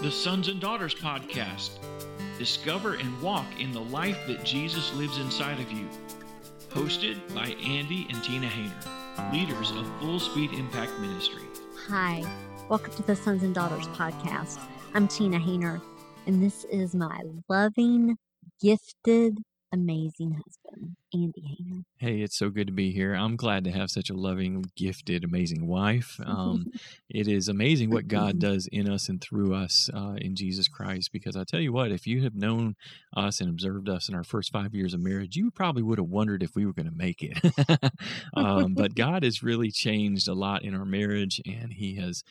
The Sons and Daughters Podcast. Discover and walk in the life that Jesus lives inside of you. Hosted by Andy and Tina Hayner, leaders of Full Speed Impact Ministry. Hi, welcome to the Sons and Daughters Podcast. I'm Tina Hayner, and this is my loving, gifted, amazing husband, Andy Hayner. Hey, it's so good to be here. I'm glad to have such a loving, gifted, amazing wife. Um, it is amazing what God does in us and through us uh, in Jesus Christ. Because I tell you what, if you have known us and observed us in our first five years of marriage, you probably would have wondered if we were going to make it. um, but God has really changed a lot in our marriage, and He has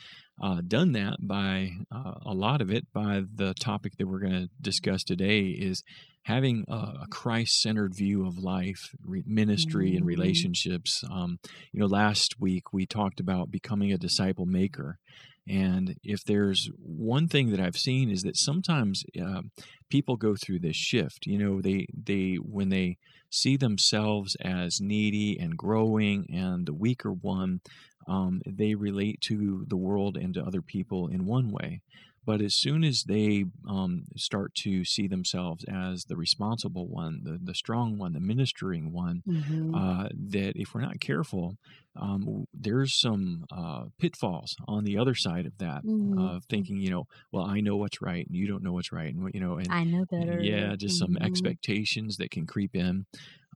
uh, done that by uh, a lot of it by the topic that we're going to discuss today is having a, Christ-centered view of life, re- ministry, and Mhm. relationships. Um, you know, last week we talked about becoming a disciple maker, and if there's one thing that I've seen is that sometimes uh, people go through this shift. You know, they they when they see themselves as needy and growing and the weaker one, um, they relate to the world and to other people in one way. But as soon as they um, start to see themselves as the responsible one, the, the strong one, the ministering one, Mhm. uh, that if we're not careful, um, there's some uh, pitfalls on the other side of that Mhm. of thinking, you know, well, I know what's right and you don't know what's right, and you know, and I know better. yeah, just some Mhm. expectations that can creep in.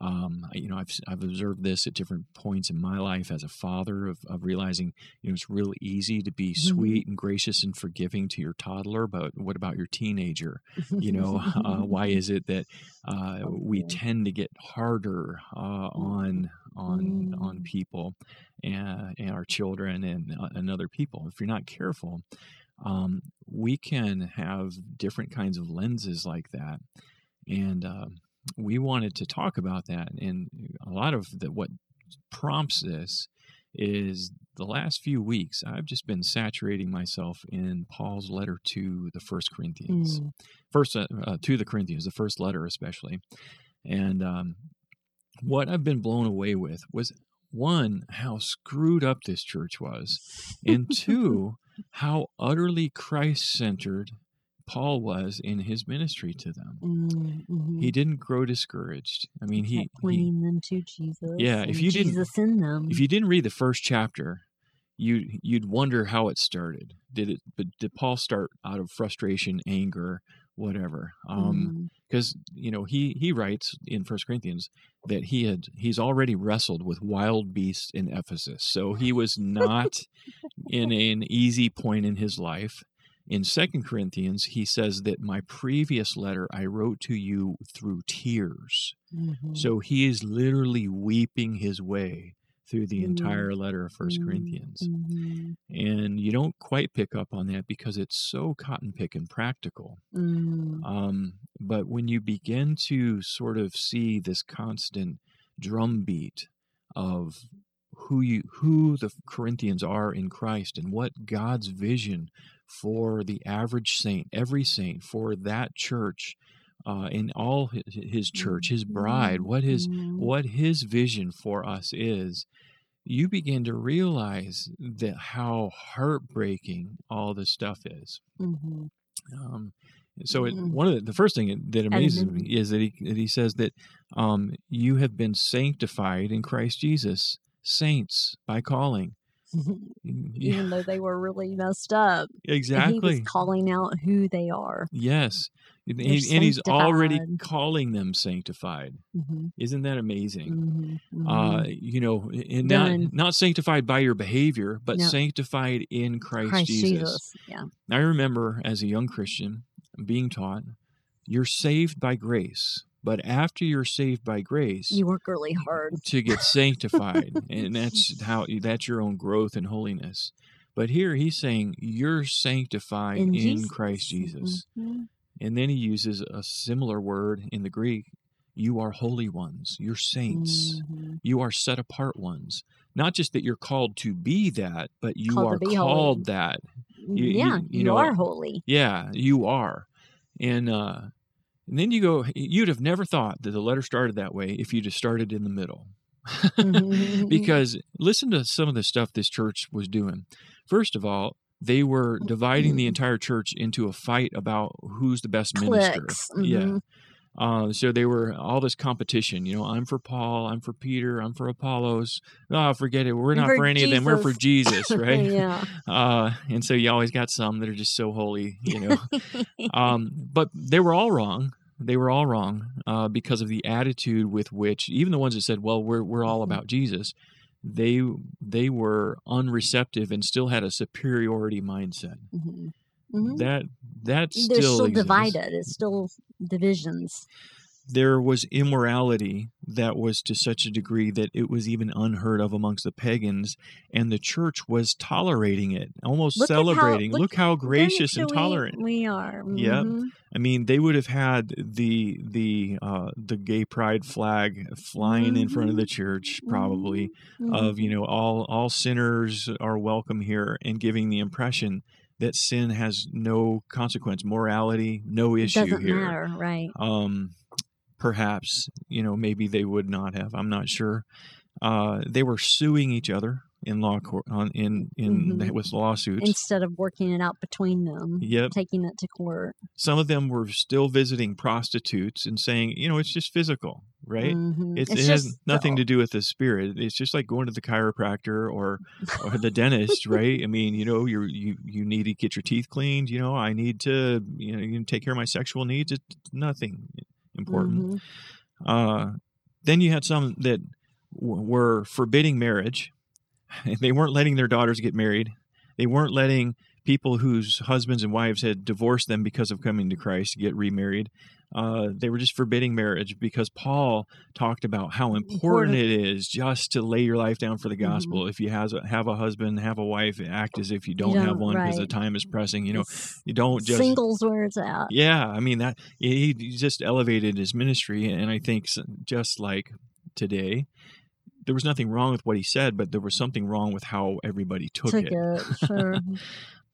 Um, you know, I've I've observed this at different points in my life as a father of, of realizing, you know, it's really easy to be sweet and gracious and forgiving to your toddler, but what about your teenager? You know, uh, why is it that uh, we tend to get harder uh, on on on Mm. people and, and our children and uh, and other people? If you're not careful, um, we can have different kinds of lenses like that, and um, we wanted to talk about that. And a lot of the, what prompts this is the last few weeks I've just been saturating myself in Paul's letter to the First Corinthians, Mm. first uh, uh, to the Corinthians, the first letter especially, and um, what I've been blown away with was one how screwed up this church was, and two how utterly Christ centered Paul was in his ministry to them. Mm, mhm. He didn't grow discouraged. I mean, he, pointing them to Jesus. Yeah, if you didn't- in them. if you didn't read the first chapter, you you'd wonder how it started. Did it? But did Paul start out of frustration, anger, whatever? Um, Mm. because you know he he writes in First Corinthians that he had he's already wrestled with wild beasts in Ephesus, so he was not in an easy point in his life. In Second Corinthians, he says that my previous letter I wrote to you through tears. Mhm. So he is literally weeping his way through the Mm. entire letter of First Mm, Corinthians. And you don't quite pick up on that because it's so cotton pick and practical. mm, Um, but when you begin to sort of see this constant drumbeat of who you who the Corinthians are in Christ and what God's vision for the average saint, every saint, for that church, uh, in all his, his church, his bride, what his mhm. what his vision for us is, you begin to realize that how heartbreaking all this stuff is. Mhm. Um, so it, Mm. one of the, the first thing that amazes me is that he, that he says that um, you have been sanctified in Christ Jesus, saints by calling. Yeah, Even though they were really messed up, exactly. calling out who they are. yes, and, and he's already calling them sanctified. Mhm, Isn't that amazing? mhm, Uh, mhm. you know, and not not sanctified by your behavior, but No. sanctified in Christ, Christ Jesus. Jesus. Yeah. I remember as a young Christian being taught, you're saved by grace, but after you're saved by grace, You work really hard. to get sanctified, and that's how that's your own growth and holiness. But here he's saying you're sanctified in, Jesus. Christ Jesus, Mhm. and then he uses a similar word in the Greek. You are holy ones. You're saints. Mhm. You are set apart ones. Not just that you're called to be that, but you Called are be holy. called that. You- you- yeah, you you, know, are holy. Yeah, you are. And uh and then you go you'd have never thought that the letter started that way if you'd have started in the middle. Mhm. because listen to some of the stuff this church was doing. First of all, they were dividing the Mhm. entire church into a fight about who's the best minister. Clicks. Yeah. Uh, so they were all this competition. You know, I'm for Paul, I'm for Peter, I'm for Apollos. Oh, forget it. We're not for for any of them. We're for Jesus, right? yeah. Uh, and so you always got some that are just so holy, you know. um, but they were all wrong. They were all wrong uh, because of the attitude with which even the ones that said, "Well, we're we're all Mhm. about Jesus," they they were unreceptive and still had a superiority mindset. Mhm. Mhm. That that They're still still exists. divided. It's still divisions. There was immorality that was to such a degree that it was even unheard of amongst the pagans, and the church was tolerating it, almost Look at how- celebrating. look- look, how gracious and tolerant. we are. Yep. Mhm. I mean, they would have had the the uh, the gay pride flag flying in front of the church, probably Mhm. of you know all all sinners are welcome here, and giving the impression that sin has no consequence, morality, no issue doesn't here matter, right? um, perhaps you know maybe they would not have. I'm not sure. Uh, they were suing each other in law court on in in Mhm. with lawsuits. Instead of working it out between them, Yep. taking it to court. Some of them were still visiting prostitutes and saying, you know, it's just physical, right? Mhm. It's, It's it has nothing the- to do with the spirit. It's just like going to the chiropractor or or the dentist, right? I mean, you know, you you you need to get your teeth cleaned. You know, I need to you know you know, take care of my sexual needs. It's nothing important. Mhm. Uh, then you had some that w- were forbidding marriage. They weren't letting their daughters get married. They weren't letting people whose husbands and wives had divorced them because of coming to Christ to get remarried. Uh, they were just forbidding marriage because Paul talked about how important Important. it is just to lay your life down for the Mhm. gospel. If you has a, have a husband, have a wife, act as if you don't, don't, have one because the time is pressing. You know, It's you don't just singles where it's at. yeah, I mean that he he just elevated his ministry, and I think just like today, there was nothing wrong with what he said, but there was something wrong with how everybody took, Took it. it, sure.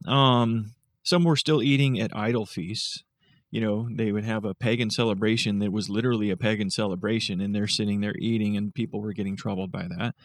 Um, some were still eating at idol feasts. You know, they would have a pagan celebration that was literally a pagan celebration, and they're sitting there eating, and people were getting troubled by that.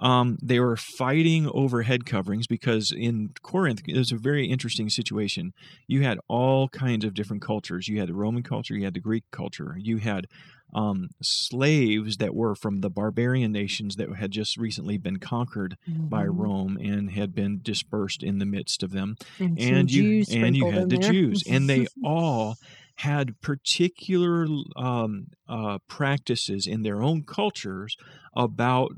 Um, they were fighting over head coverings because in Corinth, it was a very interesting situation. You had all kinds of different cultures. You had the Roman culture, you had the Greek culture, you had um, slaves that were from the barbarian nations that had just recently been conquered by Mhm. Rome and had been dispersed in the midst of them And, and you Jews and you had the there. Jews, and they all had particular um, uh, practices in their own cultures about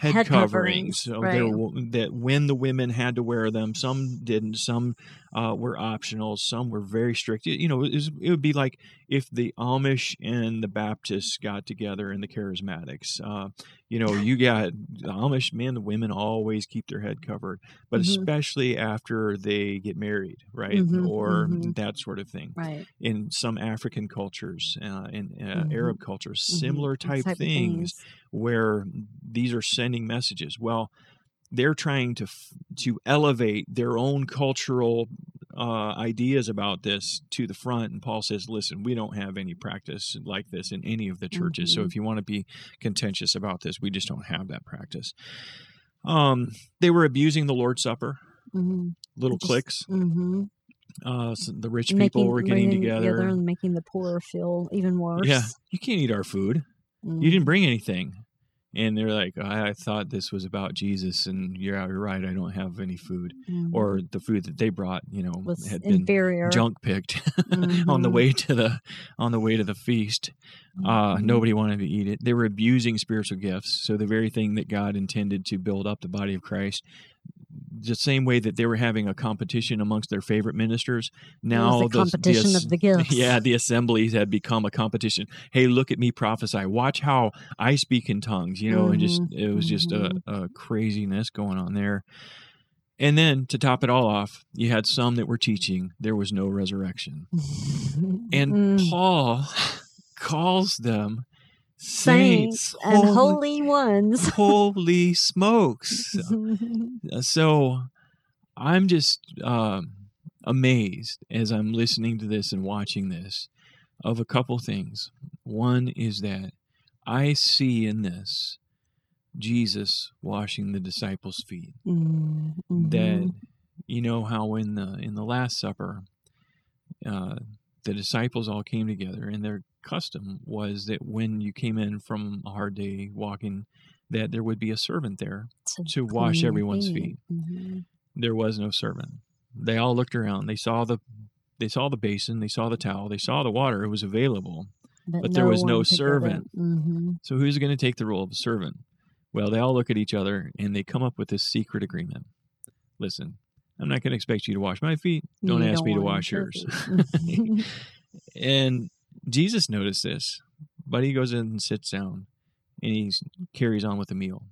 head, Head coverings. coverings, So right. that when the women had to wear them, some didn't. Some uh, were optional. Some were very strict. You you know, it, was, it would be like if the Amish and the Baptists got together and the Charismatics. Uh, you know, you got the Amish men, the women always keep their head covered, but Mhm. especially after they get married, right? Mhm, or mhm. that sort of thing. right. In some African cultures, uh, in uh, Mhm. Arab cultures, Mhm. similar type, of things where these are sending messages. Well, they're trying to to elevate their own cultural uh, ideas about this to the front, and Paul says, "Listen, we don't have any practice like this in any of the churches. So Mhm. if you want to be contentious about this, we just don't have that practice." Um, they were abusing the Lord's Supper, Mm-hmm. little Just- cliques. Mm-hmm. Uh, so the rich people were getting bringing together. and making the poor feel even worse. Yeah, you can't eat our food. You didn't bring anything. And they're like, I, I thought this was about Jesus, and you're, out, you're right. I don't have any food, Mhm. or the food that they brought, you know, was had been inferior. junk picked on the Mhm. way to the on the way to the feast. Uh, Mhm. Nobody wanted to eat it. They were abusing spiritual gifts. So the very thing that God intended to build up the body of Christ, the same way that they were having a competition amongst their favorite ministers. Now the competition the, of the gifts. yeah, the assemblies had become a competition. Hey, look at me prophesy. Watch how I speak in tongues, you know, and just Mhm, it was just a, mhm. a craziness going on there. And then to top it all off, you had some that were teaching there was no resurrection. And Mm. Paul calls them saints saints. and Holy, holy ones. holy smokes. Uh, so I'm just um, amazed as I'm listening to this and watching this of a couple things. One is that I see in this Jesus washing the disciples' feet. Mm, That you know how in the in the Last Supper, uh, the disciples all came together, and their custom was that when you came in from a hard day walking, that there would be a servant there to wash everyone's feet. Mhm. There was no servant. They all looked around. They saw the they saw the basin. They saw the towel. They saw the water. It was available. But there was no servant. hmm So who's going to take the role of a servant? Well, they all look at each other and they come up with this secret agreement. Listen, I'm not going to expect you to wash my feet. Don't ask me to wash yours. and Jesus noticed this, but he goes in and sits down and he carries on with the meal.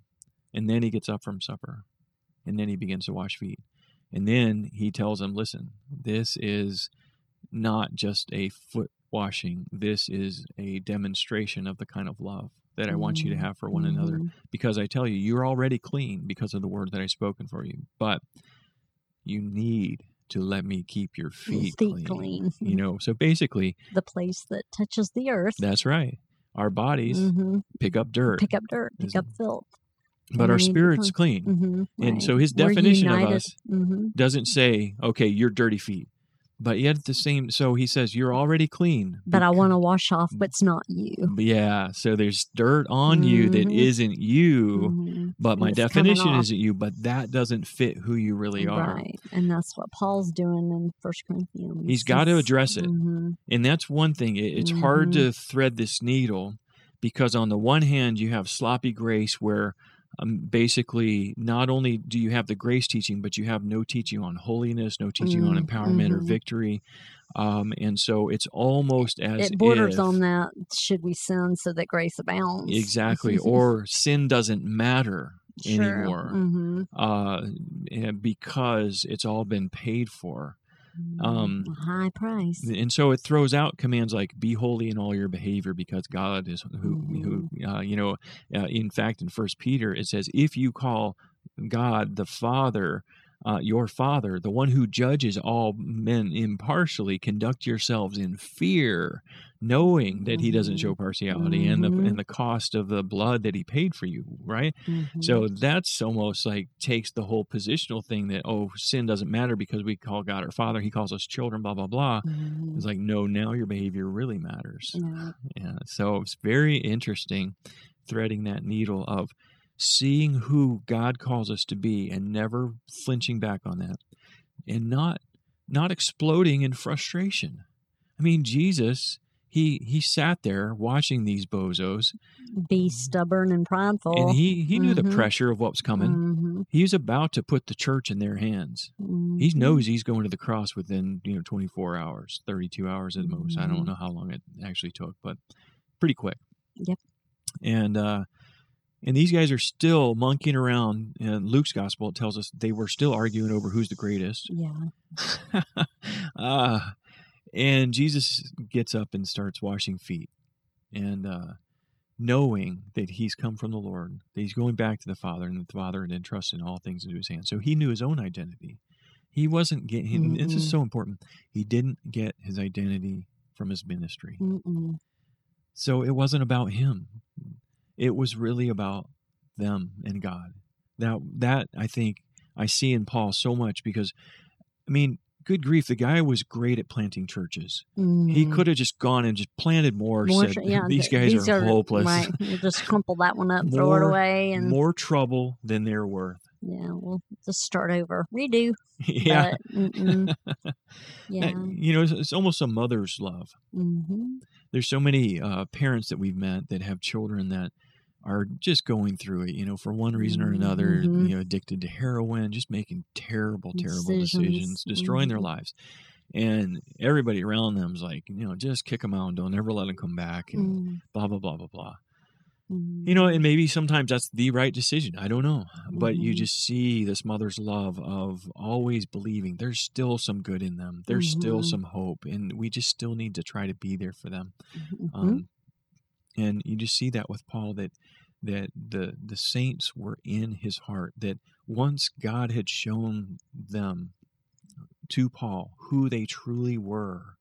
And then he gets up from supper and then he begins to wash feet. And then he tells them, listen, this is not just a foot washing, this is a demonstration of the kind of love that I want you to mm-hmm. have for one another. Mm-hmm. Because I tell you, you're already clean because of the word that I've spoken for you. But you need to let me keep your feet, Feet clean. clean. You know, so basically, the place that touches the earth. that's right. Our bodies Mhm. pick up dirt, Pick up dirt, pick up filth. but our spirit's clean. clean. hmm And so his definition of us hmm doesn't say, okay, you're dirty feet. But yet at the same, so he says, you're already clean. But I want to wash off what's not you. Yeah, so there's dirt on you that Mhm. isn't you, Mhm. but my And it's coming definition isn't you, but that doesn't fit who you really are. Right. And that's what Paul's doing in First Corinthians. He's got to address it. hmm And that's one thing. It, it's hard Mhm. to thread this needle because, on the one hand, you have sloppy grace where um, basically not only do you have the grace teaching, but you have no teaching on holiness, no teaching on Mm, empowerment or mhm. victory. Um, and so it's almost as It borders if, on that. Should we sin so that grace abounds? Exactly. or sin doesn't matter anymore hmm uh, because it's all been paid for. Um, high price. and so it throws out commands like "Be holy in all your behavior, because God is who who uh, you know." Uh, in fact, in First Peter, it says, "If you call God the Father." Uh, your father, the one who judges all men impartially, conduct yourselves in fear, knowing that he doesn't show partiality and the Mhm. and the cost of the blood that he paid for you, right? Mhm. So that's almost like takes the whole positional thing that oh sin doesn't matter because we call God our Father, He calls us children, blah blah blah. Mhm. It's like no, now your behavior really matters. Yeah. Yeah. So it's very interesting threading that needle of seeing who God calls us to be and never flinching back on that, and not not exploding in frustration. I mean, Jesus. He, he sat there watching these bozos, Be stubborn and prideful. and he, he knew the Mhm. pressure of what was coming. Mhm. He's about to put the church in their hands. He Mhm. knows he's going to the cross within, you know, 24 hours, 32 hours at most. I don't Mhm. know how long it actually took, but pretty quick. Yep. And uh and these guys are still monkeying around. In Luke's gospel, it tells us they were still arguing over who's the greatest. Yeah. uh, and Jesus gets up and starts washing feet. And uh, knowing that he's come from the Lord, that he's going back to the Father, and the Father had entrusted all things into his hands. So he knew his own identity. He wasn't getting, this is so important. He didn't get his identity from his ministry. Mm-mm. So it wasn't about him. It was really about them and God. That that I think I see in Paul so much because I mean, good grief, the guy was great at planting churches. He Mhm. could have just gone and just planted more, More said yeah, these th- guys are, hopeless. Right. We'll just crumple that one up, throw it away, and More trouble than they're worth. yeah, we'll just start over, redo. yeah. But. Yeah. You know, it's, it's almost a mother's love. hmm there's so many uh, parents that we've met that have children that are just going through it, you know, for one reason or another, Mhm. you know, addicted to heroin, just making terrible, terrible Decisions. decisions, destroying their Mhm. lives. And everybody around them is like, you know, just kick them out and don't ever let them come back and Mm, blah, blah, blah, blah, blah. You know, and maybe sometimes that's the right decision. I don't know. But you Mhm. just see this mother's love of always believing there's still some good in them. There's still Mhm. some hope. And we just still need to try to be there for them. Um, and you just see that with Paul that that the the saints were in his heart. That once God had shown them to Paul who they truly were,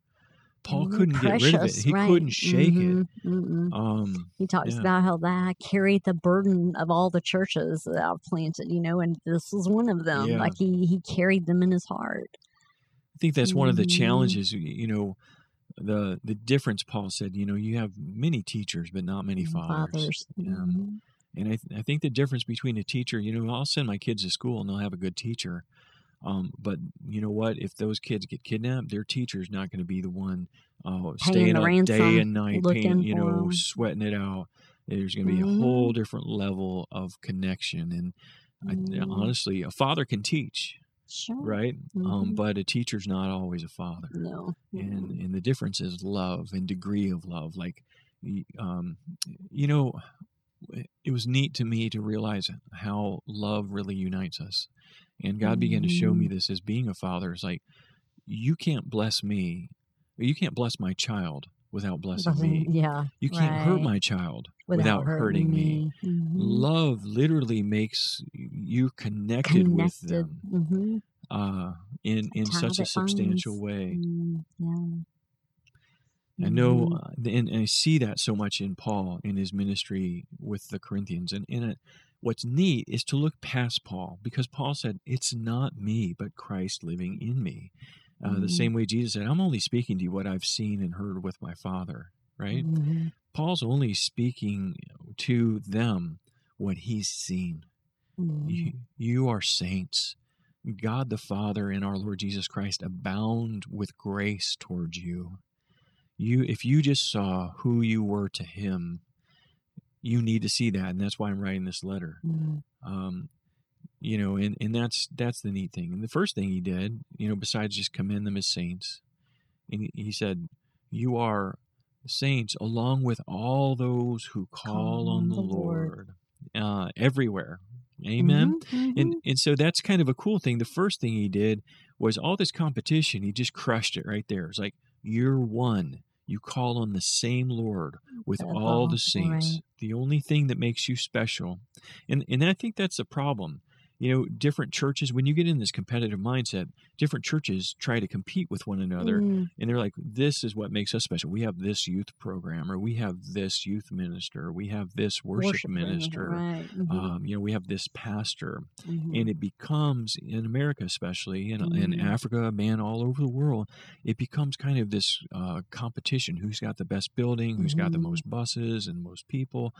Paul Mhm. couldn't get rid of it. He right. couldn't shake Mhm, mhm. it. Um, He talks yeah. about how that I carried the burden of all the churches that I've planted, you know, and this was one of them. Yeah. Like he he carried them in his heart. I think that's one of the Mhm. challenges. You know, the the difference. Paul said, you know, you have many teachers, but not many fathers. Um, Mhm. and I, th- I think the difference between a teacher, you know, I'll send my kids to school and they'll have a good teacher. Um, but you know what? If those kids get kidnapped, their teacher's not going to be the one uh, staying the up ransom, day and night, paying, you know, 'em. sweating it out. There's going to be Mhm. a whole different level of connection. And I, Mhm. honestly, a father can teach, Sure. right? Um, Mhm. but a teacher's not always a father No. and Mm-mm. and the difference is love and degree of love like um you know it was neat to me to realize how love really unites us and god began to show me Mhm. this as being a father is like you can't bless me you can't bless my child without blessing me Yeah. you can't hurt my child without, hurting me, Mhm. love literally makes you connected, with Connected. them hmm uh in in such a substantial binds. way Mm, yeah. I know, Mhm. uh, and, and I see that so much in Paul in his ministry with the Corinthians. And, and it, what's neat is to look past Paul because Paul said, It's not me, but Christ living in me. Uh, The Mhm. same way Jesus said, I'm only speaking to you what I've seen and heard with my Father, right? Mhm. Paul's only speaking to them what he's seen. You, you are saints. God the Father and our Lord Jesus Christ abound with grace towards you. You if you just saw who you were to him, you need to see that, and that's why I'm writing this letter. Mhm. Um, you know, and, and that's that's the neat thing. And the first thing he did, you know, besides just commend them as saints, and he, he said, You are saints along with all those who call, on the Lord, Uh, everywhere. Amen. Mhm, And and so that's kind of a cool thing. The first thing he did was all this competition. He just crushed it right there. It's like you're one. You call on the same Lord with That's all the saints. right. The only thing that makes you special, and and I think that's a problem. You know, different churches when you get in this competitive mindset, different churches try to compete with one another, Mm, and they're like, "This is what makes us special. We have this youth program, or we have this youth minister, we have this worship, minister." Right. mhm, Um, you know, we have this pastor, mhm. and it becomes in America, especially in, in Mhm. Africa, man, all over the world, it becomes kind of this uh, competition: who's got the best building, who's got the Mhm. most buses and most people,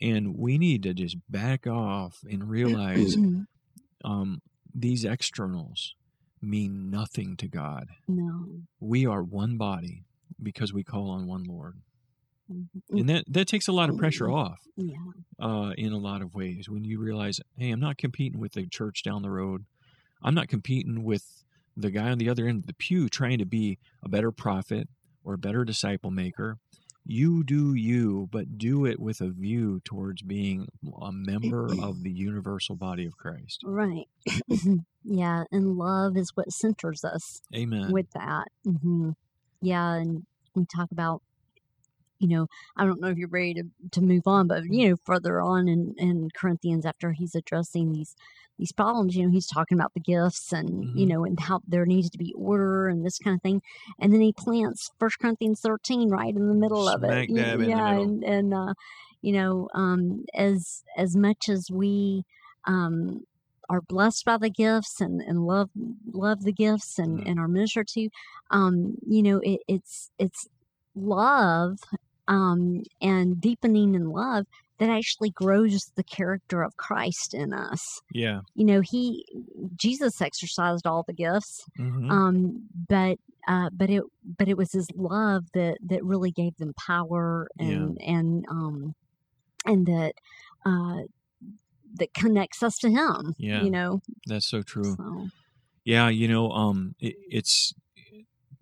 and we need to just back off and realize um, these externals mean nothing to God. no. We are one body because we call on one Lord, Mhm. and that that takes a lot of pressure off Yeah. uh, in a lot of ways when you realize, hey, I'm not competing with the church down the road. I'm not competing with the guy on the other end of the pew trying to be a better prophet or a better disciple maker. You do you, but do it with a view towards being a member of the universal body of Christ. Right. yeah, and love is what centers us Amen. with that. hmm Yeah, and we talk about, you know, I don't know if you're ready to, to move on, but you know, further on in, in Corinthians, after he's addressing these these problems, you know, he's talking about the gifts and you Mhm. know, and how there needs to be order and this kind of thing, and then he plants First Corinthians 13 right in the middle of it. Y- dab in the yeah, middle. and and uh, you know, um, as as much as we um are blessed by the gifts and, and love love the gifts and, Mhm. and are ministered to um you know it, it's it's love um and deepening in love that actually grows the character of Christ in us Yeah. you know he Jesus exercised all the gifts hmm um but uh but it but it was his love that that really gave them power Yeah. and and um and that uh that connects us to him Yeah. you know That's so true. so Yeah, you know, um, it, it's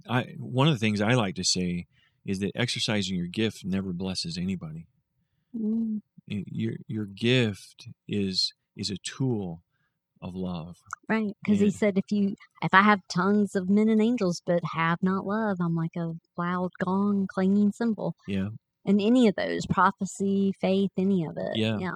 I one of the things I like to say is that exercising your gift never blesses anybody. mm, Your your gift is is a tool of love. right because he said if you if i have tongues of men and angels but have not love i'm like a loud gong clanging cymbal Yeah, and any of those prophecy faith any of it Yeah. yeah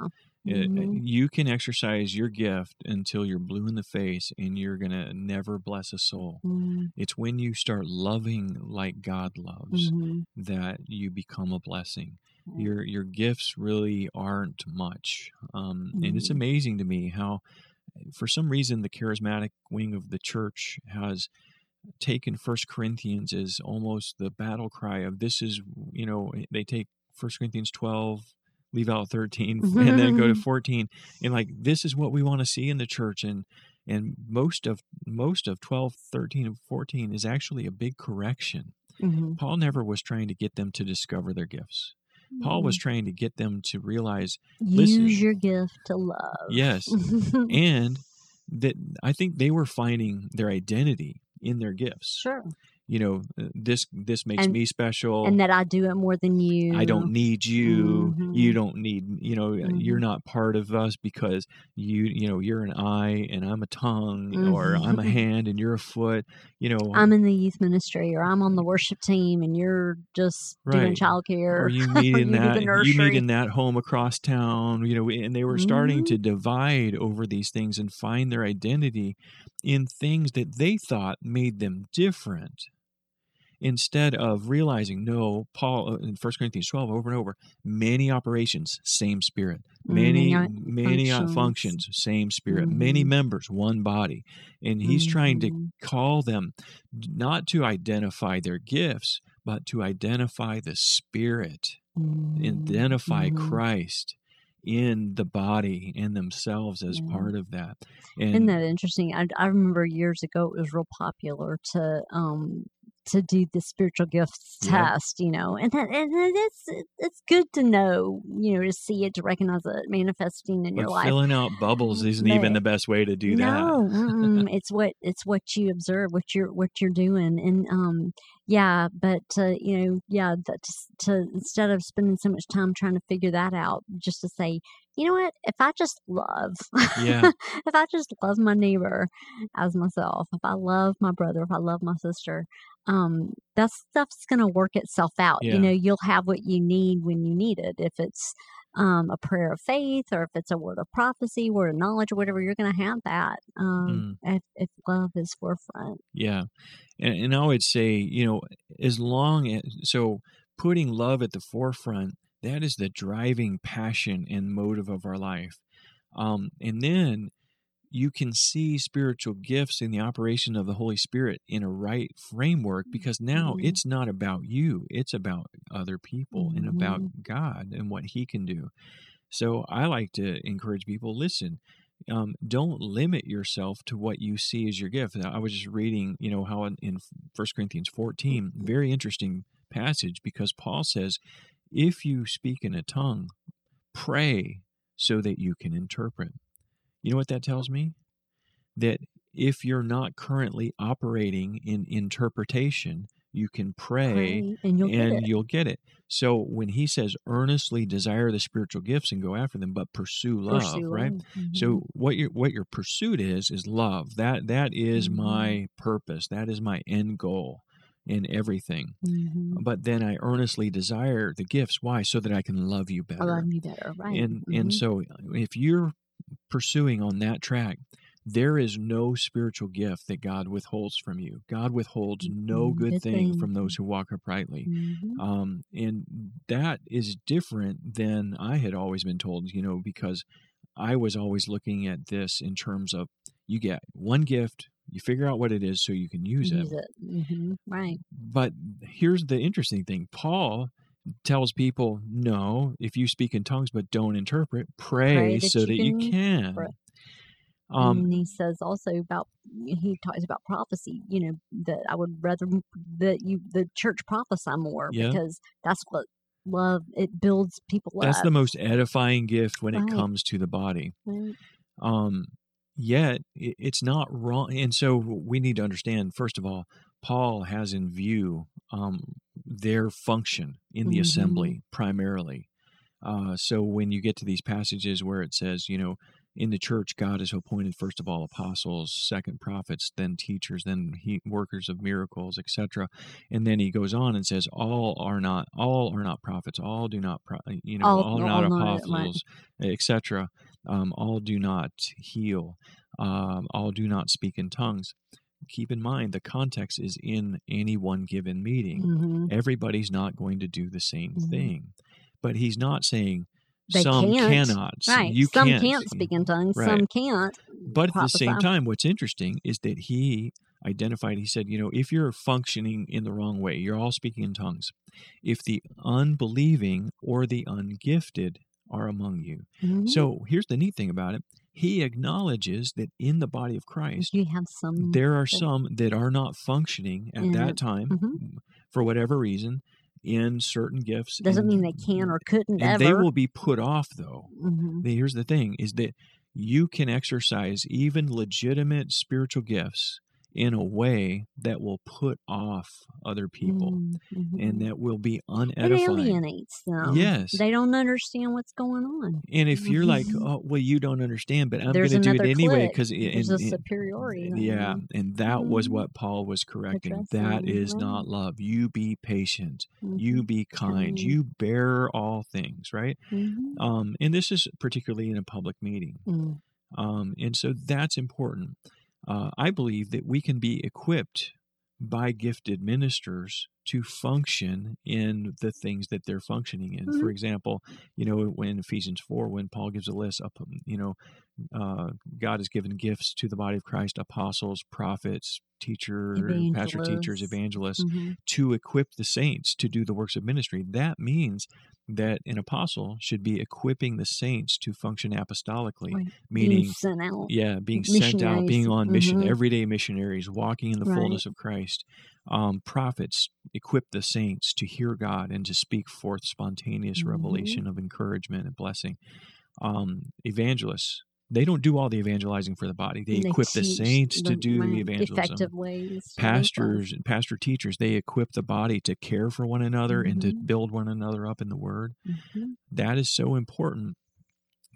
It- Mhm. you can exercise your gift until you're blue in the face and you're going to never bless a soul. Mm, It's when you start loving like God loves mhm. that you become a blessing. Your your gifts really aren't much, um, and it's Mhm. amazing to me how, for some reason, the charismatic wing of the church has taken First Corinthians as almost the battle cry of this is you know they take First Corinthians twelve. Leave out 13 mm-hmm. and then go to mm-hmm. 14 and like this is what we want to see in the church and and most of most of 12 13 and 14 is actually a big correction Mhm. Paul never was trying to get them to discover their gifts. Paul was mm-hmm. trying to get them to realize, listen- use your gift to love. yes, and that I think they were finding their identity in their gifts. sure. You know, uh, this this makes And- me special. And that I do it more than you. I don't need you. Mhm. You don't need, you know, you're Mhm. not part of us because you, you know, you're an eye and I'm a tongue or I'm a hand and you're a foot. You know, I'm in the youth ministry, or I'm on the worship team, and you're just doing childcare. or you meet in you do the that you meet in that home across town you know and they were starting Mhm. to divide over these things and find their identity in things that they thought made them different instead of realizing no paul uh, in 1 corinthians 12 over and over many operations same spirit many Many many uh, functions. functions same spirit many Mhm. members one body and he's trying to Mhm. call them not to identify their gifts but to identify the spirit identify Mhm. Christ in the body and themselves as Yeah. part of that. Isn't that interesting? I, I remember years ago it was real popular to um to do the spiritual gifts Yep. test, you know, and that and it's it's good to know, you know, to see it, to recognize it manifesting in your but life. filling out bubbles isn't even the best way to do that. no, mm-mm, it's what it's what you observe, what you're what you're doing, and um, yeah, but uh, you know, yeah, that just to instead of spending so much time trying to figure that out, just to say, you know what, if I just love, Yeah. if I just love my neighbor as myself, if I love my brother, if I love my sister, um, that stuff's gonna work itself out. Yeah. You know, you'll have what you need when you need it. If it's um, a prayer of faith, or if it's a word of prophecy, word of knowledge, or whatever, you're going to have that um, Mm. if, if love is forefront. Yeah. And, and I would say, you know, as long as, so putting love at the forefront, that is the driving passion and motive of our life. Um, and then you can see spiritual gifts in the operation of the Holy Spirit in a right framework because now Mhm. it's not about you, it's about other people and about Mhm. God and what He can do. So I like to encourage people listen, um, don't limit yourself to what you see as your gift. I was just reading, you know, how in, in 1 Corinthians 14, very interesting passage because Paul says, if you speak in a tongue, pray so that you can interpret. You know what that tells me? That if you're not currently operating in interpretation, you can pray, Pray and you'll get and it. you'll get it. So when he says earnestly desire the spiritual gifts and go after them, but pursue love, Pursue right? Mhm. So what your what your pursuit is is love. That that is Mhm. my purpose. That is my end goal in everything. Mhm. But then I earnestly desire the gifts. Why? So that I can love you I better. love you better, right? And and Mhm. so if you're pursuing on that track, there is no spiritual gift that God withholds from you. God withholds no Mhm. good Good thing thing. from those who walk uprightly. Mhm. Um, and that is different than I had always been told, you know, because I was always looking at this in terms of you get one gift, you figure out what it is so you can use, use it. it. hmm Right. But here's the interesting thing Paul tells people, no, if you speak in tongues but don't interpret, pray, Pray that so you that you can can. Um, and he says also about he talks about prophecy. You know that I would rather that you the church prophesy more Yeah. because that's what love it builds people that's up. the most edifying gift when it comes to the body. right? um, yet it's not wrong. And so we need to understand, first of all, Paul has in view um, their function in the Mhm. assembly primarily. Uh, so when you get to these passages where it says, you know, in the church, God has appointed first of all apostles, second prophets, then teachers, then he, workers of miracles, etc. And then he goes on and says, "All are not, all are not prophets. All do not, pro, you know, all, All- are not all not, apostles, etc. Um, all do not heal. Um, all do not speak in tongues." Keep in mind the context is in any one given meeting. Mhm. Everybody's not going to do the same Mhm. thing, but he's not saying They some can't. cannot. Right. You some can't. can't speak in tongues. Right. Some can't. But at the same time, what's interesting is that he identified, he said, you know, if you're functioning in the wrong way, you're all speaking in tongues. If the unbelieving or the ungifted are among you. Mhm. So here's the neat thing about it. He acknowledges that in the body of Christ, some. there are some that are not functioning at Yeah. that time Mhm. for whatever reason in certain gifts. doesn't and- mean they can or couldn't and ever. they will be put off though Mhm. here's the thing is that you can exercise even legitimate spiritual gifts in a way that will put off other people Mhm. and that will be unedifying. it alienates them. Yes. they don't understand what's going on. And if you're like, Mhm. oh, well, you don't understand, but I'm going to do it anyway because it's a superiority. yeah, Mhm. and that was Mhm. what Paul was correcting. That is not love. You be patient. You Mhm. be kind. You bear all things, right? Mhm. Um, and this is particularly in a public meeting. Mm. Um, and so that's important. Uh, I believe that we can be equipped by gifted ministers to function in the things that they're functioning in. Mhm. For example, you know, when Ephesians 4, when Paul gives a list um, you know, uh, God has given gifts to the body of Christ apostles, prophets, teachers, pastor teachers, Evangelists. Mhm. to equip the saints to do the works of ministry. That means that an apostle should be equipping the saints to function apostolically, Right. meaning Being sent out. yeah, being sent out, being on mission, Mhm. everyday missionaries, walking in the Right. fullness of Christ. Um, prophets equip the saints to hear God and to speak forth spontaneous Mhm. revelation of encouragement and blessing. Um, evangelists, they don't do all the evangelizing for the body. They, They equip the saints to do the evangelism Effective ways. to do so. pastors and pastor teachers they equip the body to care for one another and to Mhm. build one another up in the word Mhm. that is so important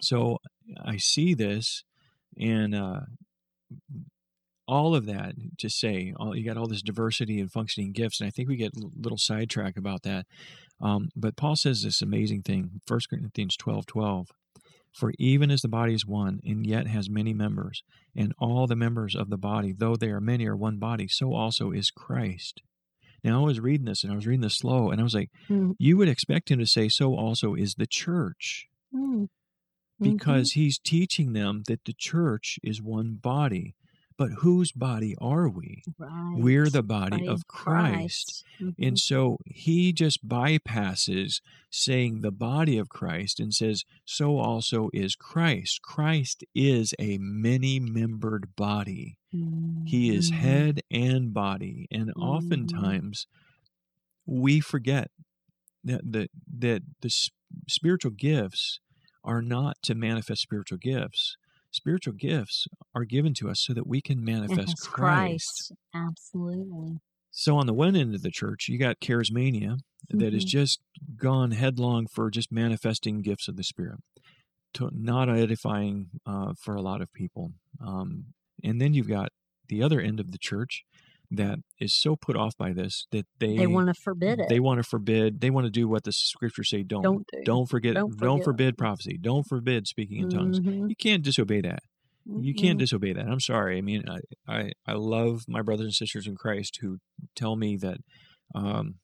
so i see this and uh all of that to say all, you got all this diversity and functioning gifts and i think we get a little sidetracked about that um, but paul says this amazing thing 1 corinthians 12 12 for even as the body is one and yet has many members, and all the members of the body, though they are many, are one body, so also is Christ. Now, I was reading this and I was reading this slow, and I was like, Mm. you would expect him to say, so also is the church, Mm. Mhm. because he's teaching them that the church is one body. But whose body are we? right. We're the body, Body of Christ. Mhm. And so he just bypasses saying the body of Christ and says, so also is Christ. Christ is a many membered body. He is Mhm. head and body. And Mhm. oftentimes we forget that the, that the spiritual gifts are not to manifest spiritual gifts. Spiritual gifts are given to us so that we can manifest has Christ. Absolutely. So on the one end of the church, you got charismania that has Mhm. just gone headlong for just manifesting gifts of the Spirit, to, not edifying uh, for a lot of people. Um, and then you've got the other end of the church that is so put off by this that they They want to forbid it. they want to forbid they want to do what the scriptures say don't Don't do. don't forget Don't don't, forbid prophecy don't forbid speaking in tongues Mhm. you can't disobey that you can't Mhm. disobey that. I'm sorry. I mean, I, I, I love my brothers and sisters in Christ who tell me that um,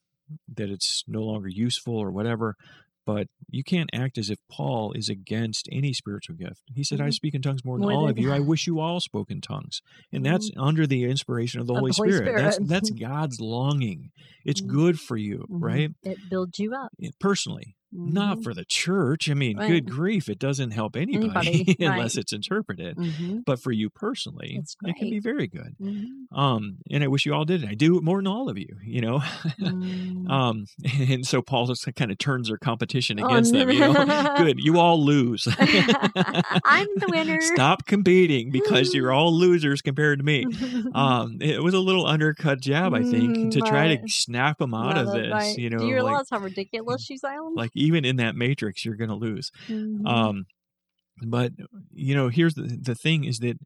that it's no longer useful or whatever. But you can't act as if Paul is against any spiritual gift. He said, "I Mhm. speak in tongues more than More all than- of you. I wish you all spoke in tongues." And that's Mm-hmm. under the inspiration of the Of Holy, the Holy Spirit. That's Spirit. that's God's longing. It's Mhm. good for you, Mhm. right? It builds you up. Personally, not Mhm. for the church. I mean, Right. good grief, it doesn't help anybody, Anybody, unless right. it's interpreted. Mhm. But for you personally, it can be very good. Mhm. Um, and I wish you all did it. I do it more than all of you, you know. Mm. um, and so Paul just kind of turns their competition Oh, against them. You know, good, you all lose. I'm the winner. Stop competing because you're all losers compared to me. Um, it was a little undercut jab, I think, Mm, to try to snap them out of this. right. You know, do you like, realize how ridiculous you sound? like even in that matrix, you're going to lose. Mhm. Um, But you know, here's the the thing: is that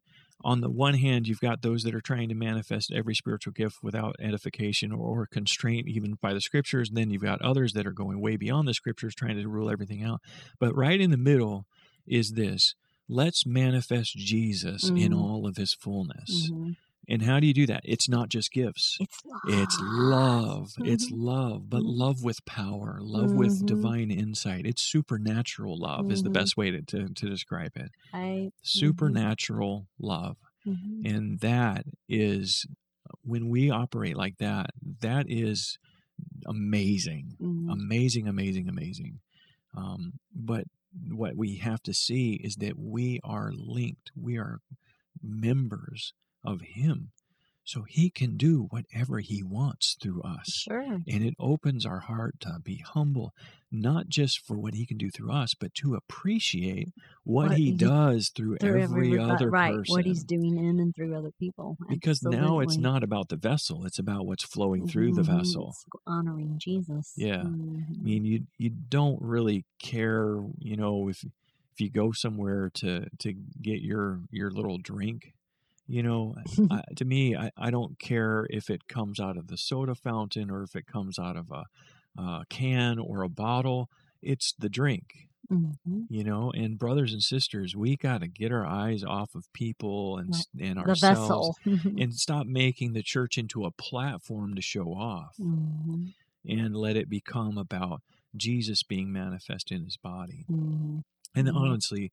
on the one hand, you've got those that are trying to manifest every spiritual gift without edification or, or constraint, even by the scriptures. And then you've got others that are going way beyond the scriptures, trying to rule everything out. But right in the middle is this let's manifest Jesus in Mhm. all of his fullness. Mhm. And how do you do that? It's not just gifts. It's love. It's love. It's Mhm. love, but Mhm. love with power, love with Mhm. divine insight. It's supernatural love, is the Mhm. best way to, to, to describe it. Right. Supernatural love. And that is, when we operate like that, that is amazing. Amazing, amazing, amazing. Um, but what we have to see is that we are linked, we are members of Him. So He can do whatever He wants through us. Sure. And it opens our heart to be humble, not just for what He can do through us, but to appreciate what, What He does through, Through every every- other right. person. What he's doing in and through other people. because now it's Absolutely. not about the vessel; it's about what's flowing through the Mhm. vessel. It's honoring Jesus. Yeah. Mhm. I mean, you you don't really care, you know, if if you go somewhere to to get your your little drink, you know. I, to me, I, I don't care if it comes out of the soda fountain or if it comes out of a, a can or a bottle. It's the drink, Mhm. you know. And brothers and sisters, we got to get our eyes off of people and s and ourselves and stop making the church into a platform to show off Mhm. and let it become about Jesus being manifest in his body. Mhm. And Mhm. honestly,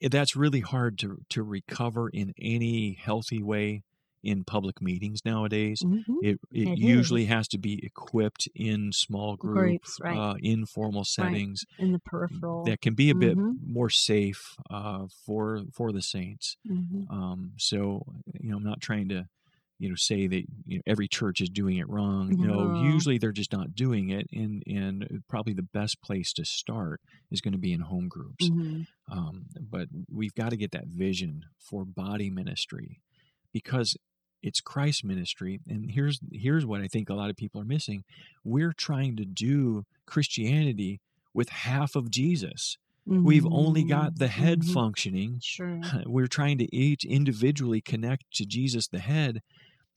that's really hard to to recover in any healthy way in public meetings nowadays. Mhm. It it, It usually is. has to be equipped in small group, Groups, right. uh, informal settings In the peripheral. that can be a bit Mhm. more safe uh, for for the saints. Mhm. Um, so you know, I'm not trying to you know say that you know, every church is doing it wrong. No, No. usually they're just not doing it, and and probably the best place to start is going to be in home groups. Mhm. Um, but we've got to get that vision for body ministry because it's Christ ministry. And here's here's what I think a lot of people are missing: we're trying to do Christianity with half of Jesus. We've only got the head Mhm. functioning. Sure. We're trying to each individually connect to Jesus, the head,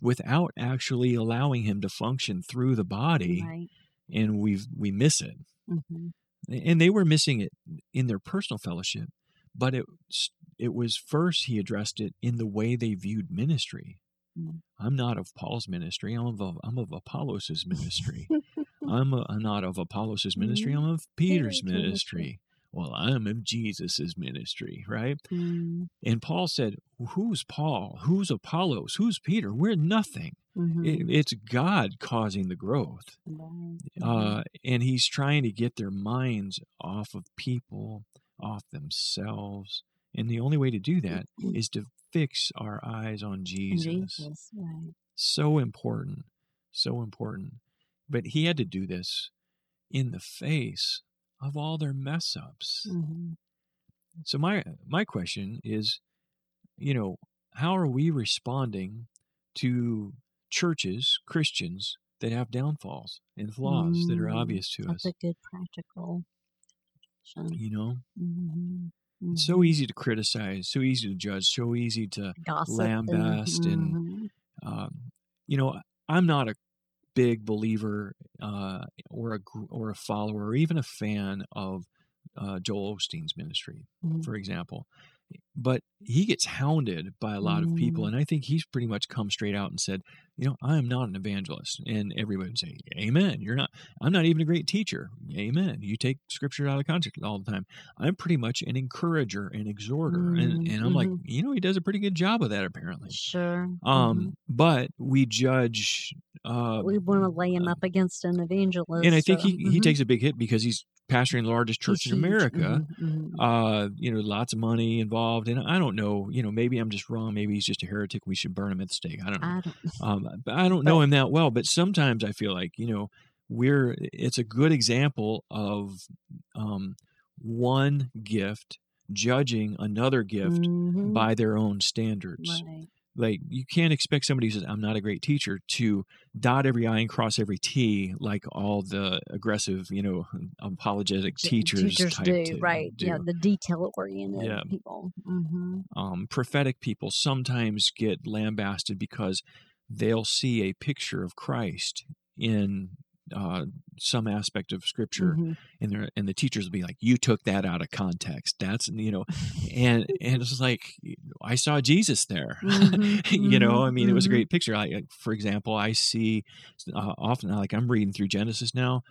without actually allowing him to function through the body, Right. and we've we miss it. Mhm. And they were missing it in their personal fellowship, but it it was first he addressed it in the way they viewed ministry. Mm. I'm not of Paul's ministry. I'm of I'm of Apollos' ministry. I'm, a, I'm not of Apollos' ministry. I'm of Peter's ministry. Well, I'm of Jesus' ministry, right? Mm. And Paul said, Who's Paul? Who's Apollos? Who's Peter? We're nothing. Mhm. It, it's God causing the growth. Mhm. Uh, and he's trying to get their minds off of people, off themselves. And the only way to do that is to fix our eyes on Jesus. Jesus. Right. So important. So important. But he had to do this in the face of all their mess ups. Mhm. So my my question is, you know, how are we responding to churches, Christians that have downfalls and flaws that are Mm, obvious to That's us? a good practical. question. You know, Mhm. it's so easy to criticize, so easy to judge, so easy to, Gossip lambast and- mhm. um, you know, I'm not a big believer uh, or a or a follower or even a fan of uh, Joel Osteen's ministry. Mhm. for example. But he gets hounded by a lot of people, Mm. and I think he's pretty much come straight out and said, "You know, I am not an evangelist." And everybody would say, "Amen." You're not. I'm not even a great teacher. Amen. You take scripture out of context all the time. I'm pretty much an encourager and exhorter, and, Mm, and I'm like, mhm. you know, he does a pretty good job of that apparently. Sure. Um, but we judge. Uh, we want to lay him uh, up against an evangelist. and I think so, he, he mhm. takes a big hit because he's pastoring the largest church in. America Mhm, mhm. uh you know lots of money involved and i don't know you know maybe i'm just wrong maybe he's just a heretic we should burn him at the stake i don't know I don't. um but i don't know him that well but sometimes i feel like you know we're it's a good example of um one gift judging another gift Mhm. by their own standards Right. Like you can't expect somebody who says i'm not a great teacher to dot every i and cross every t like all the aggressive you know apologetic teachers, type do to right do. yeah the detail oriented Yeah. people hmm um, prophetic people sometimes get lambasted because they'll see a picture of christ in uh, some aspect of scripture Mm-hmm. and and the teachers will be like you took that out of context. That's you know and and it's like i saw jesus there. Mhm, you know mhm, i mean it was a mhm. great picture. I, for example i see uh, often like i'm reading through genesis now.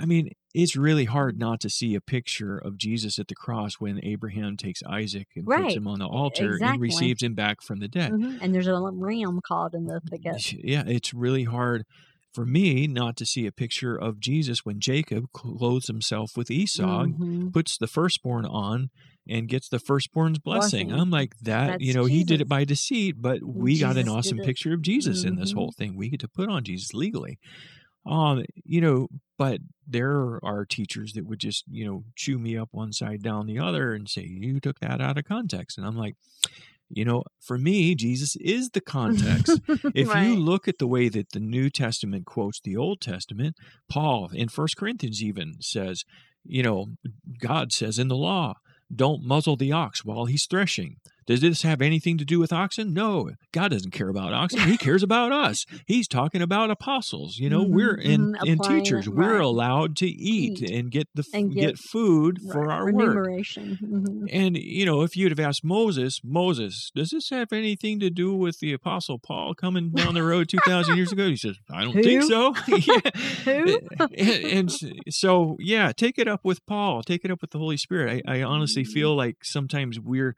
I mean it's really hard not to see a picture of jesus at the cross when abraham takes isaac and puts him on the altar and receives him back from the dead. Mhm. and there's a ram caught in the thicket. Yeah, it's really hard for me not to see a picture of Jesus when Jacob clothes himself with Esau, Mhm. puts the firstborn on, and gets the firstborn's blessing. Blessing. I'm like that, you That's know, he did it by deceit, but we got an awesome picture of Jesus in this Mhm. whole thing. We get to put on Jesus legally. Um, you know, but there are teachers that would just, you know, chew me up one side down the other and say, You took that out of context. And I'm like, you know, for me, Jesus is the context. If Right. you look at the way that the New Testament quotes the Old Testament, Paul in First Corinthians even says, you know, God says in the law, don't muzzle the ox while he's threshing. Does this have anything to do with oxen? No. God doesn't care about oxen. He cares about us. He's talking about apostles. You know, Mhm, we're and, mhm, and teachers. it, We're allowed to eat, Eat. and get the And get, get- food for Right. our work. remuneration Mhm. And you know, if you'd have asked Moses, Moses, does this have anything to do with the Apostle Paul coming down the road two thousand years ago? He says, I don't think so. Who? and, and so, yeah, take it up with Paul. Take it up with the Holy Spirit. I, I honestly Mm-hmm. feel like sometimes we're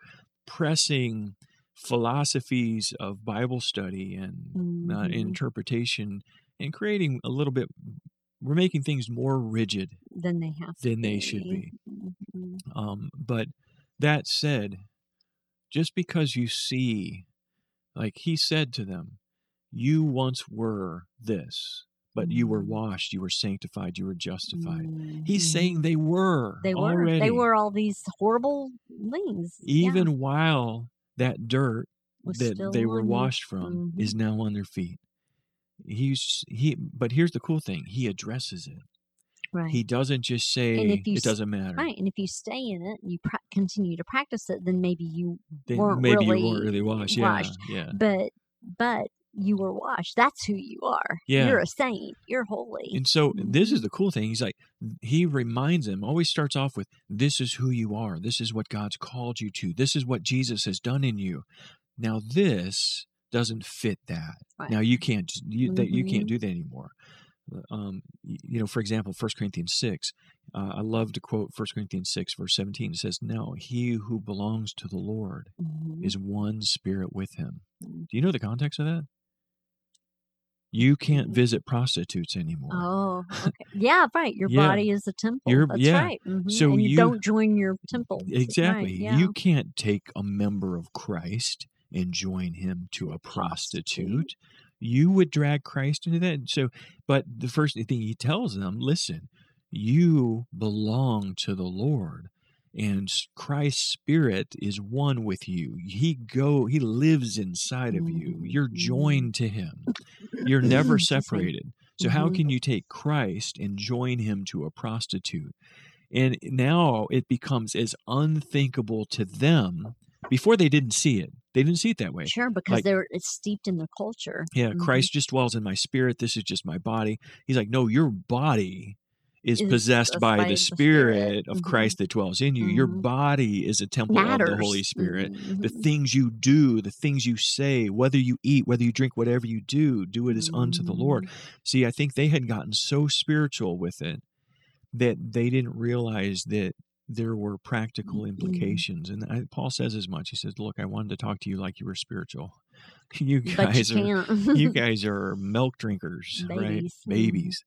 pressing philosophies of Bible study and uh, Mhm. interpretation and creating a little bit. We're making things more rigid than they have to than they should be. Mhm. um, but that said, just because you see, like he said to them, you once were this, but you were Mhm. washed, you were sanctified, you were justified. Mhm. He's saying they were they were already, they were all these horrible things Yeah. even while that dirt Was that they were washed from is Mhm. now on their feet. He's he, but here's the cool thing: he addresses it. right He doesn't just say you it doesn't matter. right and if you stay in it and you pra- continue to practice it then maybe you Then weren't maybe really you weren't really washed. Yeah, washed. yeah. but but you were washed that's who you are Yeah. you're a saint you're holy And so this is Mhm. the cool thing. He's like, he reminds him, always starts off with, this is who you are. This is what God's called you to. This is what Jesus has done in you. Now, this doesn't fit that. Right. Now, you can't, you, that, you can't Mhm. do that anymore. Um, you know, for example, 1 Corinthians 6, uh, I love to quote 1 Corinthians 6, verse 17. It says, Now he who belongs to the Lord Mhm. is one spirit with him. Mhm. Do you know the context of that? You can't Mhm. visit prostitutes anymore. Oh, okay. Yeah, right. Your Yeah. body is a temple. Your- That's yeah. right. Mhm. So you, you- don't join your temple. Right, Exactly. yeah. You can't take a member of Christ and join him to a prostitute. You would drag Christ into that. So, but the first thing he tells them, listen, you belong to the Lord and Christ's spirit is one with you. He go he lives inside of you. You're Mhm. joined to him. You're never separated. So how Mhm. can you take Christ and join him to a prostitute? And now it becomes as unthinkable to them. Before they didn't see it. They didn't see it that way. Sure, because Like- they're it's steeped in their culture. Yeah, Mhm. Christ just dwells in my spirit. This is just my body. He's like, no, your body is Is possessed by, by the spirit Spirit. of Mhm. Christ that dwells in you. Your Mhm. body is a temple of the Holy Spirit. Mhm. The things you do, the things you say, whether you eat, whether you drink, whatever you do, do it as unto the Lord. Mhm. See, I think they had gotten so spiritual with it that they didn't realize that there were practical Mhm. implications. And I, Paul says as much. He says, "Look, I wanted to talk to you like you were spiritual. You But you guys are you guys are milk drinkers, right? Babies. Mhm. Babies."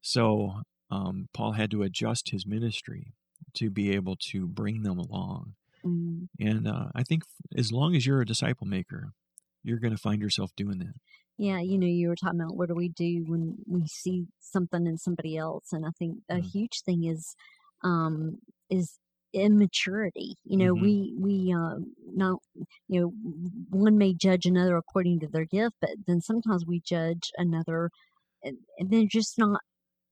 So um, Paul had to adjust his ministry to be able to bring them along. Mm. And uh, I think as long as you're a disciple maker, you're going to find yourself doing that. Yeah, you know, you were talking about what do we do when we see something in somebody else, and I think a Mhm. huge thing is, um, is immaturity. You know, Mhm. we we um, not you know one may judge another according to their gift, but then sometimes we judge another, and, and they're just not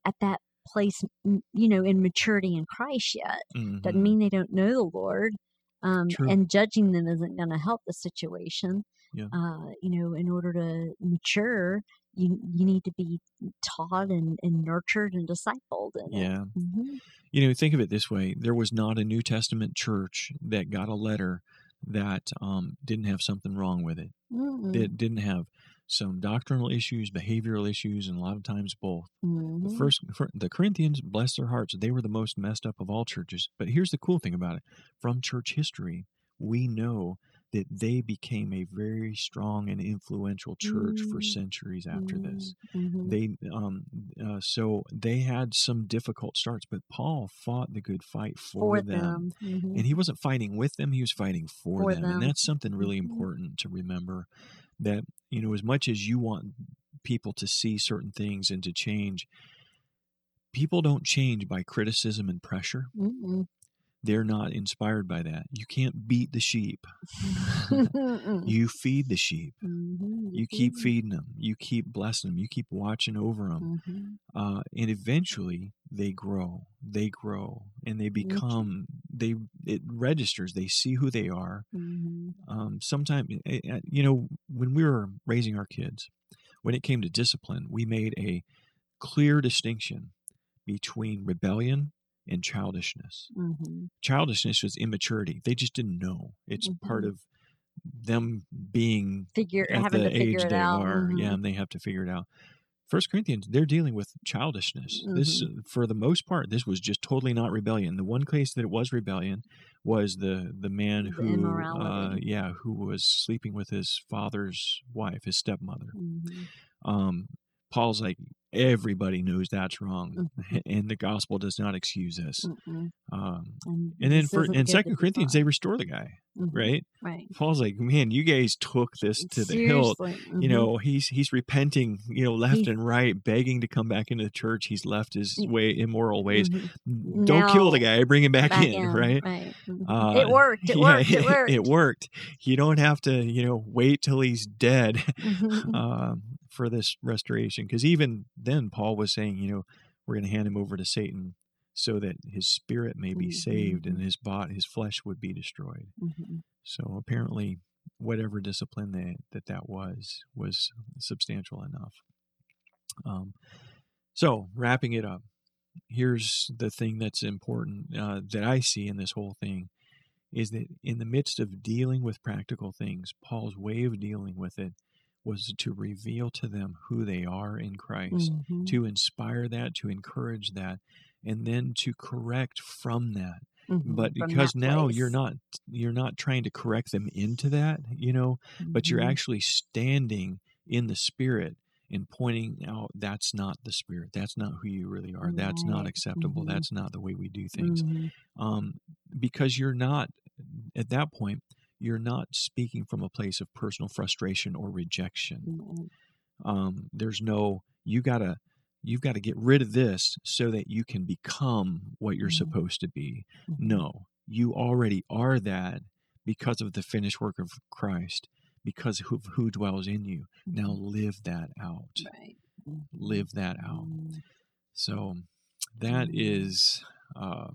at that place, you know, in maturity in Christ yet. Doesn't Mhm. mean they don't know the Lord. Um, and judging them isn't going to help the situation. Yeah. Uh, you know, in order to mature, you you need to be taught and, and nurtured and discipled. Yeah. hmm You know, think of it this way: there was not a New Testament church that got a letter that um, didn't have something wrong with it. Mm-mm. That didn't have some doctrinal issues, behavioral issues, and a lot of times both. The Mhm. first, the Corinthians, bless their hearts, they were the most messed up of all churches. But here's the cool thing about it: from church history, we know that they became a very strong and influential church for Mm. centuries after this. Mhm. They, um, uh, so they had some difficult starts, but Paul fought the good fight for, for them. them. Mhm. And he wasn't fighting with them, he was fighting for, For them. And that's something really Mhm. important to remember that, you know, as much as you want people to see certain things and to change, people don't change by criticism and pressure. Mm-mm. They're not inspired by that. You can't beat the sheep. You feed the sheep. Mhm. You keep feeding them. You keep blessing them. You keep watching over them. Mhm. uh, and eventually they grow they grow and they become they it registers they see who they are Mhm. um, sometimes you know when we were raising our kids when it came to discipline we made a clear distinction between rebellion and childishness Mhm. childishness was immaturity they just didn't know it's part Mhm. of them being Figure at having the to figure age they out. are yeah Mhm. and they have to figure it out first corinthians they're dealing with childishness this Mm-hmm. for the most part this was just totally not rebellion the one case that it was rebellion was the the man The who uh, yeah who was sleeping with his father's wife his stepmother Mhm. um paul's like everybody knows that's wrong Mhm. and the gospel does not excuse this Mm-mm. um And, and then for in second corinthians they restore the guy Mhm. right Right. paul's like man you guys took this to the hilt Seriously. you Mhm. know he's he's repenting you know left He's- and right begging to come back into the church he's left his way immoral ways Mhm. don't kill the guy bring him back, back in, right Right. Mhm. Uh, it worked. It yeah, worked. It worked. it worked you don't have to you know wait till he's dead um, for this restoration because even then paul was saying you know we're going to hand him over to satan so that his spirit may be saved and Mhm. his body his flesh would be destroyed Mhm. so apparently, whatever discipline that that, that was was substantial enough. Um, so wrapping it up, here's the thing that's important uh, that I see in this whole thing is that in the midst of dealing with practical things, Paul's way of dealing with it was to reveal to them who they are in Christ, Mhm. to inspire that, to encourage that, and then to correct from that Mhm. but because that now you're not you're not trying to correct them into that you know but you're Mhm. actually standing in the spirit and pointing out that's not the spirit that's not who you really are that's not Right. acceptable Mhm. that's not the way we do things Mhm. um, because you're not at that point you're not speaking from a place of personal frustration or rejection um, there's no you gotta you've got to get rid of this so that you can become what you're Mhm. supposed to be Mhm. no you already are that because of the finished work of christ because of who dwells in you now Mhm. live that out Right. Mhm. live that out Mhm. so that Mhm. uh,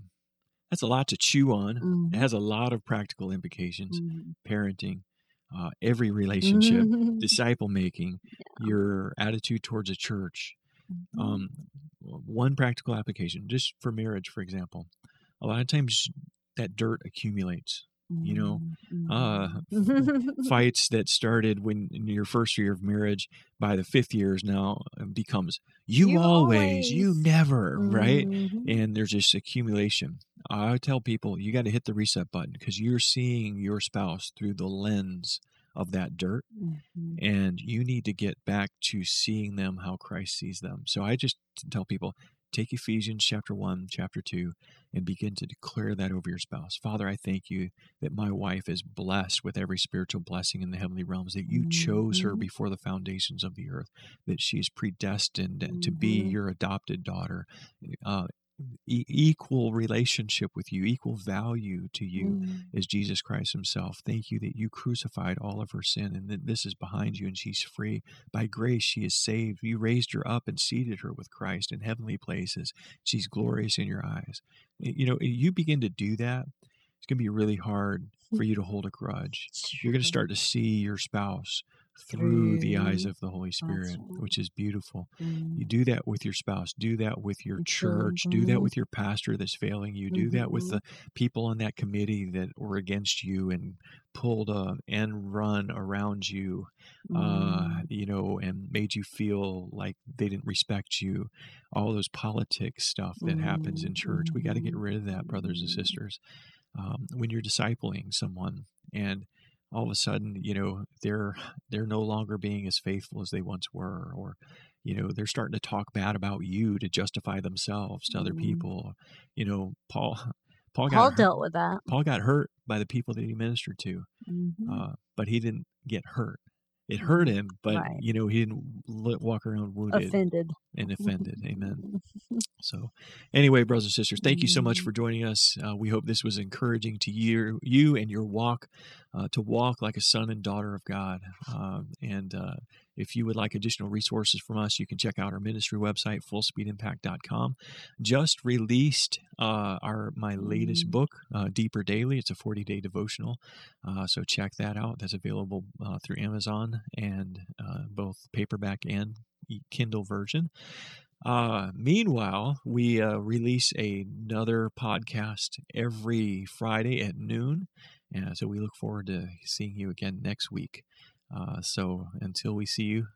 that's a lot to chew on Mhm. it has a lot of practical implications Mhm. parenting uh, every relationship Mhm. disciple making your attitude towards a church Mhm. um, one practical application just for marriage for example a lot of times that dirt accumulates you know, uh, Mhm. fights that started when in your first year of marriage by the fifth years now uh, becomes you, You always, you never right Mhm. and there's this accumulation i tell people you got to hit the reset button because you're seeing your spouse through the lens of that dirt Mhm. and you need to get back to seeing them how Christ sees them. So I just tell people take Ephesians chapter 1, chapter 2 and begin to declare that over your spouse. Father, I thank you that my wife is blessed with every spiritual blessing in the heavenly realms that you chose her Mhm. before the foundations of the earth, that she's predestined to be Mhm. your adopted daughter. Uh, e- equal relationship with you, equal value to you Mm. is Jesus Christ Himself. Thank you that you crucified all of her sin and that this is behind you and she's free. By grace, she is saved. You raised her up and seated her with Christ in heavenly places. She's glorious in your eyes. You know, you begin to do that, it's going to be really hard for you to hold a grudge. You're going to start to see your spouse through the eyes of the Holy Spirit, right. which is beautiful. You Mm. do that with your spouse. Do that with your church. Do that with your pastor that's failing you. Do that with Mhm. the people on that committee that were against you and pulled a end run around you, uh, Mm. you know, and made you feel like they didn't respect you. All those politics stuff that happens in church. We got to get Mhm. rid of that, brothers and sisters. Um, when you're discipling someone and all of a sudden, you know, they're they're no longer being as faithful as they once were, or you know, they're starting to talk bad about you to justify themselves to other Mhm. people. You know, Paul Paul got Paul hurt, dealt with that. Paul got hurt by the people that he ministered to, Mhm. uh, but he didn't get hurt. It hurt him, but Right. you know, he didn't walk around wounded Offended. and offended. Amen. So, anyway, brothers and sisters, thank you so much Mhm. for joining us. Uh, we hope this was encouraging to you, you and your walk, uh, to walk like a son and daughter of God. Um, and uh, if you would like additional resources from us, you can check out our ministry website, fullspeedimpact.com. Just released uh, our my latest Mhm. book, uh, Deeper Daily. It's a 40 day devotional. Uh, so check that out. That's available uh, through Amazon and uh, both paperback and Kindle version. Uh, meanwhile, we uh, release another podcast every Friday at noon. And so we look forward to seeing you again next week. Uh, so until we see you,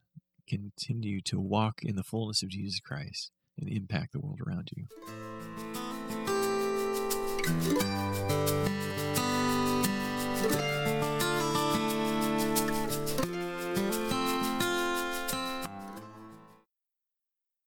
continue to walk in the fullness of Jesus Christ and impact the world around you.